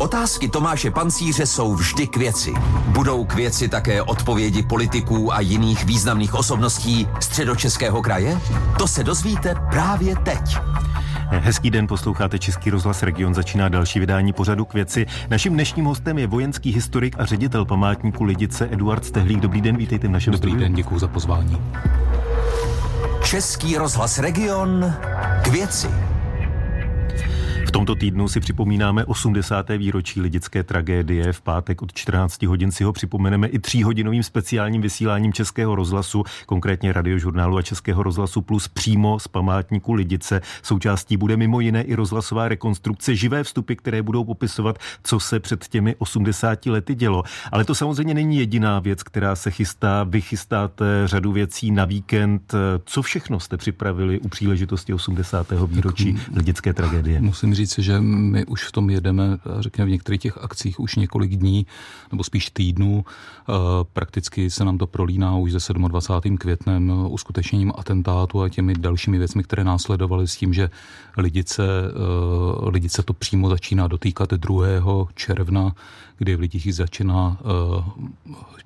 Otázky Tomáše Pancíře jsou vždy k věci. Budou k věci také odpovědi politiků a jiných významných osobností středočeského kraje? To se dozvíte právě teď. Hezký den, posloucháte Český rozhlas Region, začíná další vydání pořadu k věci. Naším dnešním hostem je vojenský historik a ředitel památníku Lidice Eduard Stehlík. Dobrý den, vítejte v našem Dobrý studiu. den, děkuji za pozvání. Český rozhlas Region k věci. V tomto týdnu si připomínáme 80. výročí lidické tragédie. V pátek od 14 hodin si ho připomeneme i tříhodinovým speciálním vysíláním Českého rozhlasu, konkrétně radiožurnálu a Českého rozhlasu plus přímo z památníku Lidice. Součástí bude mimo jiné i rozhlasová rekonstrukce, živé vstupy, které budou popisovat, co se před těmi 80 lety dělo. Ale to samozřejmě není jediná věc, která se chystá. Vy chystáte řadu věcí na víkend. Co všechno jste připravili u příležitosti 80. výročí lidické tragédie? Musím říct, že my už v tom jedeme, řekněme, v některých těch akcích už několik dní, nebo spíš týdnů. Prakticky se nám to prolíná už se 27. květnem uskutečněním atentátu a těmi dalšími věcmi, které následovaly s tím, že lidice, lidice to přímo začíná dotýkat 2. června, kdy v Lidicích začíná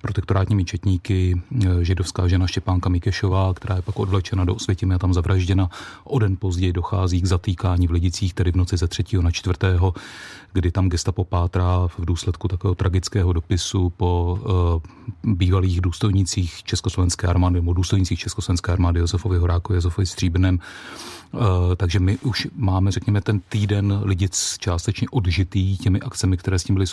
protektorátními četníky židovská žena Štěpánka Mikešová, která je pak odvlečena do Osvětimi a tam zavražděna. O den později dochází k zatýkání v Lidicích, tedy v noci ze 3. na 4., kdy tam gestapo pátrá v důsledku takového tragického dopisu po uh, bývalých důstojnicích Československé armády nebo důstojnicích Československé armády Josefovi Horákovi, Josefovi Stříbrném. Uh, takže my už máme, řekněme, ten týden lidic částečně odžitý těmi akcemi, které s tím, byly,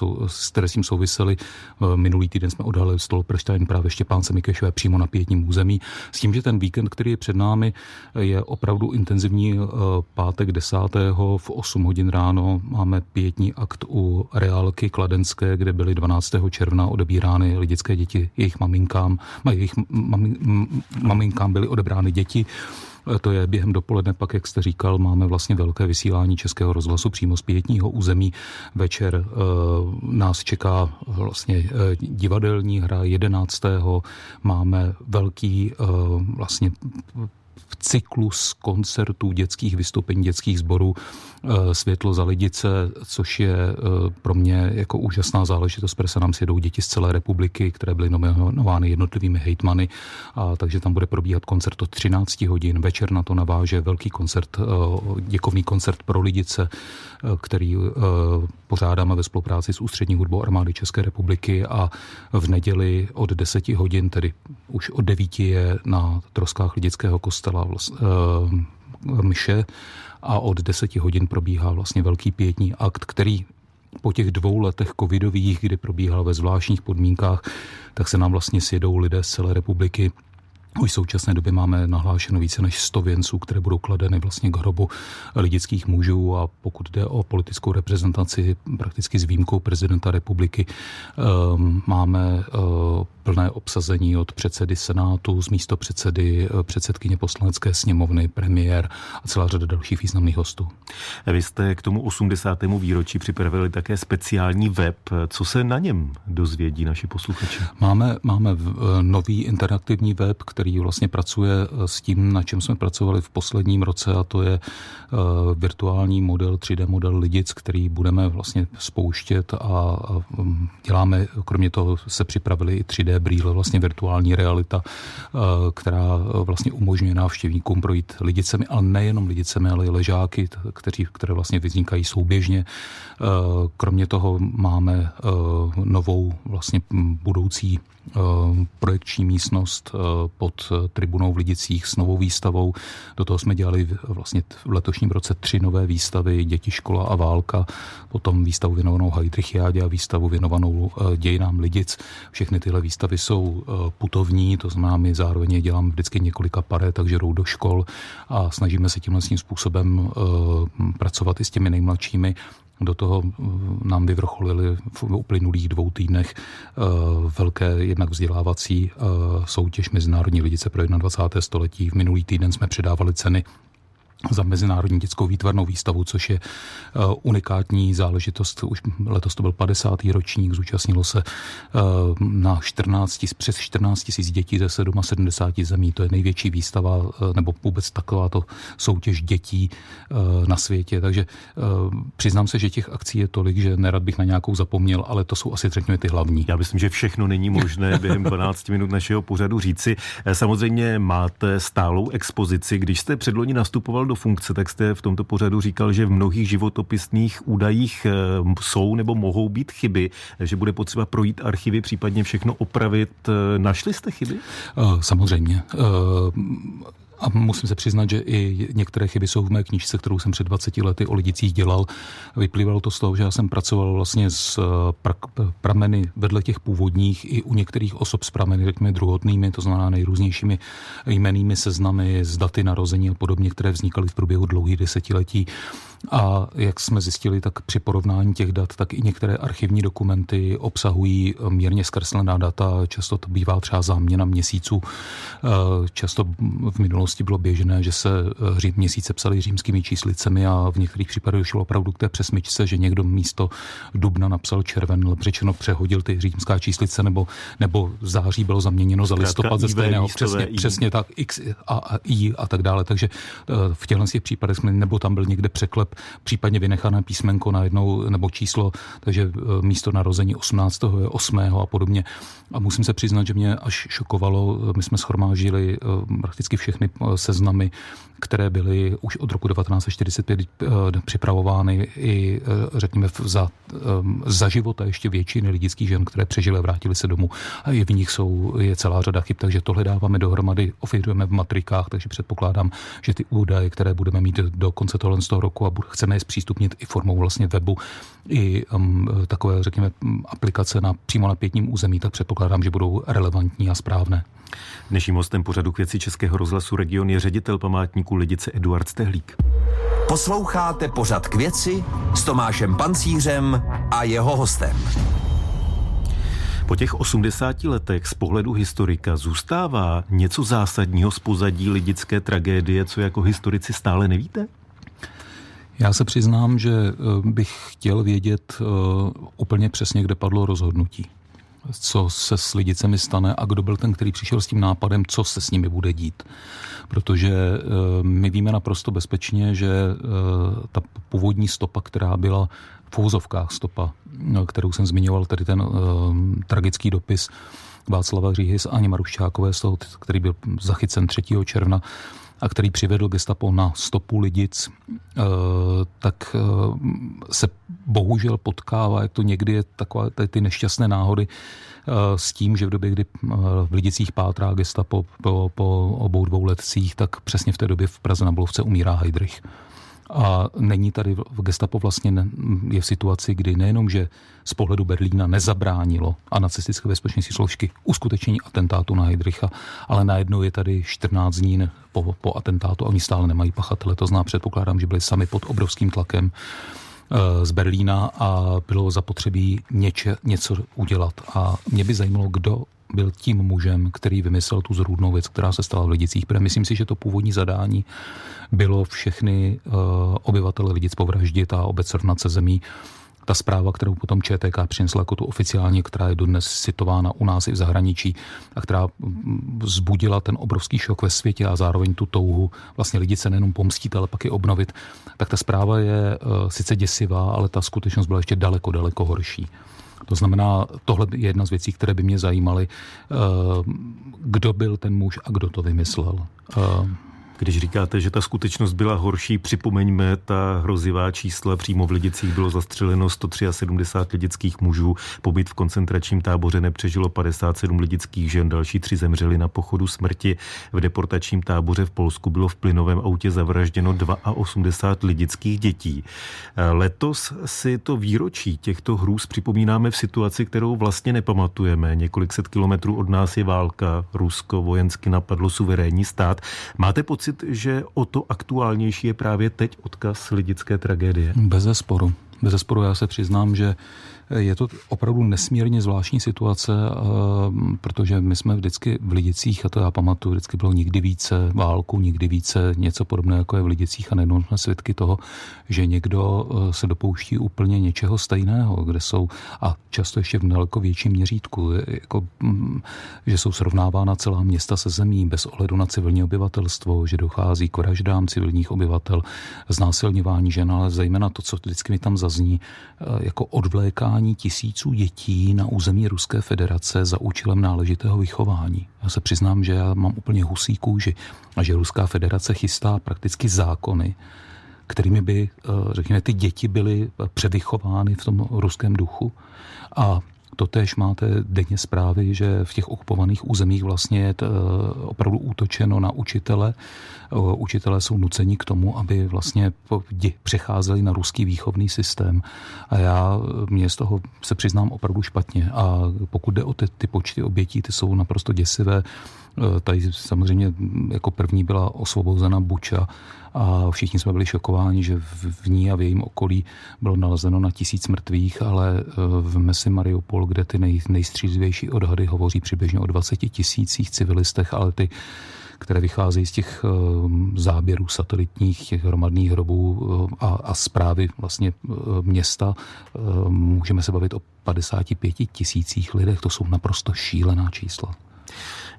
které s tím souvisely. Uh, minulý týden jsme odhalili Stolperstein právě Štěpánce Mikešové přímo na pětním území. S tím, že ten víkend, který je před námi, je opravdu intenzivní. Pátek 10. v 8 hodin ráno máme pětní akt u reálky Kladenské, kde byly 12. června odebírány lidické děti jejich maminkám. Jejich mami, maminkám byly odebrány děti. To je během dopoledne, pak, jak jste říkal, máme vlastně velké vysílání Českého rozhlasu přímo z pětního území. Večer e, nás čeká vlastně e, divadelní hra 11. Máme velký e, vlastně cyklus koncertů, dětských vystoupení, dětských sborů Světlo za lidice, což je pro mě jako úžasná záležitost, protože se nám sjedou děti z celé republiky, které byly nominovány jednotlivými hejtmany, a takže tam bude probíhat koncert od 13 hodin. Večer na to naváže velký koncert, děkovný koncert pro lidice, který pořádáme ve spolupráci s Ústřední hudbou armády České republiky a v neděli od 10 hodin, tedy už od 9 je na troskách lidického kostela mše a od 10 hodin probíhá vlastně velký pětní akt, který po těch dvou letech covidových, kdy probíhal ve zvláštních podmínkách, tak se nám vlastně sjedou lidé z celé republiky už v současné době máme nahlášeno více než 100 věnců, které budou kladeny vlastně k hrobu lidických mužů a pokud jde o politickou reprezentaci, prakticky s výjimkou prezidenta republiky, máme plné obsazení od předsedy Senátu, z místo předsedy, předsedkyně poslanecké sněmovny, premiér a celá řada dalších významných hostů. Vy jste k tomu 80. výročí připravili také speciální web. Co se na něm dozvědí naši posluchači? Máme, máme nový interaktivní web, který vlastně pracuje s tím, na čem jsme pracovali v posledním roce a to je virtuální model, 3D model lidic, který budeme vlastně spouštět a děláme, kromě toho se připravili i 3D brýle, vlastně virtuální realita, která vlastně umožňuje návštěvníkům projít lidicemi, ale nejenom lidicemi, ale i ležáky, kteří, které vlastně vznikají souběžně. Kromě toho máme novou vlastně budoucí projekční místnost pod tribunou v Lidicích s novou výstavou. Do toho jsme dělali vlastně v letošním roce tři nové výstavy Děti, škola a válka, potom výstavu věnovanou Heidrichiádě a výstavu věnovanou dějinám Lidic. Všechny tyhle výstavy jsou putovní, to znamená, my zároveň je děláme vždycky několika pare, takže jdou do škol a snažíme se tímhle tím způsobem pracovat i s těmi nejmladšími do toho nám vyvrcholili v uplynulých dvou týdnech velké jednak vzdělávací soutěž Mezinárodní lidice pro 21. století. V minulý týden jsme předávali ceny za Mezinárodní dětskou výtvarnou výstavu, což je uh, unikátní záležitost. Už letos to byl 50. ročník, zúčastnilo se uh, na 14, přes 14 tisíc dětí ze 77 zemí. To je největší výstava, uh, nebo vůbec takováto soutěž dětí na světě. Takže přiznám se, že těch akcí je tolik, že nerad bych na nějakou zapomněl, ale to jsou asi, řekněme, ty hlavní. Já myslím, že všechno není možné během 12 minut našeho pořadu říci. Samozřejmě máte stálou expozici. Když jste předloni nastupoval do funkce, tak jste v tomto pořadu říkal, že v mnohých životopisných údajích eh, jsou nebo mohou být chyby, že bude potřeba projít archivy, případně všechno opravit. Eh, našli jste chyby? Eh, samozřejmě. A musím se přiznat, že i některé chyby jsou v mé knižce, kterou jsem před 20 lety o lidicích dělal. Vyplývalo to z toho, že já jsem pracoval vlastně s pra- prameny vedle těch původních i u některých osob s prameny, řekněme, druhotnými, to znamená nejrůznějšími jmenými seznamy, z daty narození a podobně, které vznikaly v průběhu dlouhých desetiletí. A jak jsme zjistili, tak při porovnání těch dat, tak i některé archivní dokumenty obsahují mírně zkreslená data. Často to bývá třeba záměna měsíců. Eh, často v minulosti bylo běžné, že se eh, řím, měsíce psaly římskými číslicemi a v některých případech šlo opravdu k té přesmyčce, že někdo místo dubna napsal červen, řečeno přehodil ty římská číslice, nebo, nebo září bylo zaměněno za listopad ze stejného. Přesně, přesně tak, X a, a I a tak dále. Takže eh, v těchto těch případech jsme, nebo tam byl někde překlep případně vynechané písmenko na jednou nebo číslo, takže e, místo narození 18. je 8. a podobně. A musím se přiznat, že mě až šokovalo, my jsme schromážili e, prakticky všechny seznamy, které byly už od roku 1945 připravovány i, řekněme, za, za života ještě většiny lidických žen, které přežily a vrátili se domů. A i v nich jsou, je celá řada chyb, takže tohle dáváme dohromady, ofirujeme v matrikách, takže předpokládám, že ty údaje, které budeme mít do konce tohle z toho roku a chceme je zpřístupnit i formou vlastně webu, i um, takové, řekněme, aplikace na přímo na pětním území, tak předpokládám, že budou relevantní a správné. Dnešním hostem pořadu k věci Českého rozhlasu Region je ředitel památníku Lidice Eduard Stehlík. Posloucháte pořad k věci s Tomášem Pancířem a jeho hostem. Po těch 80 letech z pohledu historika zůstává něco zásadního z pozadí lidické tragédie, co jako historici stále nevíte? Já se přiznám, že eh, bych chtěl vědět eh, úplně přesně, kde padlo rozhodnutí. Co se s lidicemi stane a kdo byl ten, který přišel s tím nápadem, co se s nimi bude dít. Protože eh, my víme naprosto bezpečně, že ta původní stopa, která byla v fouzovkách stopa, kterou jsem zmiňoval, tedy ten tragický dopis Václava Říhy s Ani Maruščákové, který byl zachycen 3. června, a který přivedl gestapo na stopu lidic, eh, tak eh, se bohužel potkává, jak to někdy je takové ty nešťastné náhody, eh, s tím, že v době, kdy v Lidicích pátrá gestapo po, po obou dvou letcích, tak přesně v té době v Praze na Bolovce umírá Heidrich. A není tady v gestapo vlastně je v situaci, kdy nejenom, že z pohledu Berlína nezabránilo a nacistické bezpečnostní složky uskutečnění atentátu na Heidricha, ale najednou je tady 14 dní po, po atentátu a oni stále nemají pachatele. To zná, předpokládám, že byli sami pod obrovským tlakem eh, z Berlína a bylo zapotřebí něče, něco udělat. A mě by zajímalo, kdo byl tím mužem, který vymyslel tu zrůdnou věc, která se stala v Lidicích. Protože myslím si, že to původní zadání bylo všechny uh, obyvatele Lidic povraždit a obecrnat se zemí. Ta zpráva, kterou potom ČTK přinesla jako tu oficiálně, která je dodnes citována u nás i v zahraničí a která vzbudila ten obrovský šok ve světě a zároveň tu touhu vlastně lidi se nejenom pomstit, ale pak i obnovit, tak ta zpráva je uh, sice děsivá, ale ta skutečnost byla ještě daleko, daleko horší. To znamená, tohle je jedna z věcí, které by mě zajímaly, eh, kdo byl ten muž a kdo to vymyslel. Když říkáte, že ta skutečnost byla horší, připomeňme ta hrozivá čísla. Přímo v Lidicích bylo zastřeleno 173 lidických mužů. Pobyt v koncentračním táboře nepřežilo 57 lidických žen, další tři zemřeli na pochodu smrti. V deportačním táboře v Polsku bylo v plynovém autě zavražděno 82 lidických dětí. Letos si to výročí těchto hrůz připomínáme v situaci, kterou vlastně nepamatujeme. Několik set kilometrů od nás je válka, Rusko vojensky napadlo suverénní stát. Máte pocit, pocit, že o to aktuálnější je právě teď odkaz lidické tragédie? Bez zesporu. Bez zesporu já se přiznám, že Je to opravdu nesmírně zvláštní situace, protože my jsme vždycky v Lidicích, a to já pamatuju, vždycky bylo nikdy více válku, nikdy více něco podobného, jako je v Lidicích a nejenom jsme svědky toho, že někdo se dopouští úplně něčeho stejného, kde jsou, a často ještě v daleko větším měřítku, jako, mm, že jsou srovnávána celá města se zemí bez ohledu na civilní obyvatelstvo, že dochází k vraždám civilních obyvatel, znásilňování žen, ale zejména to, co vždycky mi tam zazní, eh, jako odvlékání tisíců dětí na území Ruské federace za účelem náležitého vychování. Já se přiznám, že já mám úplně husí kůži a že Ruská federace chystá prakticky zákony, kterými by, eh, řekněme, ty děti byly převychovány v tom ruském duchu. A Totež máte denně zprávy, že v těch okupovaných územích vlastně je eh, opravdu útočeno na učitele. Eh, učitelé jsou nuceni k tomu, aby vlastně přecházeli na ruský výchovný systém. A já mě z toho se přiznám opravdu špatně. A pokud jde o ty, ty počty obětí, ty jsou naprosto děsivé. Eh, tady samozřejmě jako první byla osvobozena Buča a všichni jsme byli šokováni, že v ní a v jejím okolí bylo nalezeno na tisíc mrtvých, ale eh, v Mesi Mariupol, kde ty nej, nejstřízlivější odhady hovoří přibližně o 20 tisících civilistech, ale ty které vycházejí z těch eh, záběrů satelitních, těch hromadných hrobů a, a zprávy vlastně města. Můžeme se bavit o 55 tisících lidech, to jsou naprosto šílená čísla.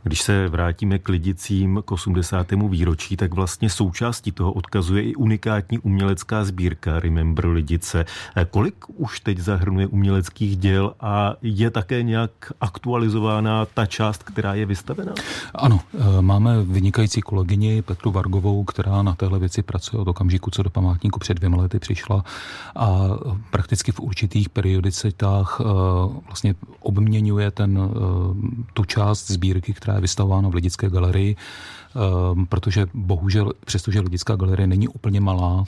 Když se vrátíme k Lidicím k 80. výročí, tak vlastně součástí toho odkazuje i unikátní umělecká sbírka Remember Lidice. Kolik už teď zahrnuje uměleckých děl a je také nějak aktualizována ta část, která je vystavená? Ano, eh, máme vynikající kolegyni Petru Vargovou, která na téhle věci pracuje od okamžiku, co do památníku před dvěma lety přišla a prakticky v určitých periodicitách eh, vlastně obměňuje ten, eh, tu část sbírky, která která je vystavována v Lidické galerii, ehm, protože bohužel, přestože Lidická galerie není úplně malá,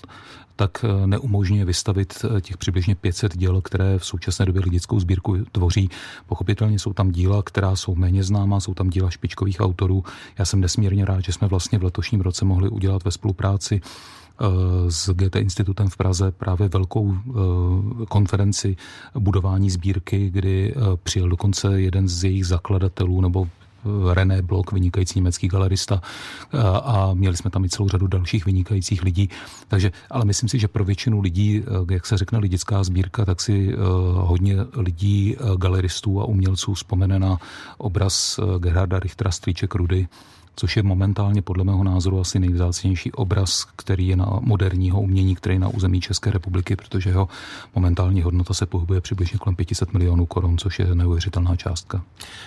tak eh, neumožňuje vystavit eh, těch přibližně 500 děl, které v současné době lidickou sbírku tvoří. Pochopitelně jsou tam díla, která jsou méně známá, jsou tam díla špičkových autorů. Já jsem nesmírně rád, že jsme vlastně v letošním roce mohli udělat ve spolupráci eh, s GT institutem v Praze právě velkou konferenci budování sbírky, kdy přijel dokonce jeden z jejich zakladatelů nebo René Blok, vynikající německý galerista a měli jsme tam i celou řadu dalších vynikajících lidí. Takže, ale myslím si, že pro většinu lidí, eh, jak se řekne lidická sbírka, tak si eh, hodně lidí, eh, galeristů a umělců vzpomene na obraz Gerharda Richtera Stříček Rudy, což je momentálně podle mého názoru asi nejvzácnější obraz, který je na moderního umění, který je na území České republiky, protože jeho momentální hodnota se pohybuje přibližně kolem 500 milionů korun, což je neuvěřitelná částka.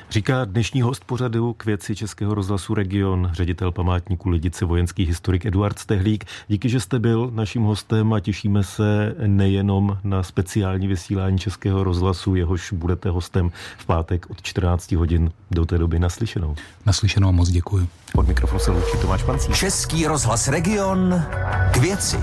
Říká dnešní host pořadu k věci Českého rozhlasu Region, ředitel památníku Lidice, vojenský historik Eduard Stehlík. Díky, že jste byl naším hostem a těšíme se nejenom na speciální vysílání Českého rozhlasu, jehož budete hostem v pátek od 14 hodin do té doby naslyšenou. Naslyšenou a moc děkuji. Od mikrofonu se loučí Tomáš Pancí. Český rozhlas Region k věci.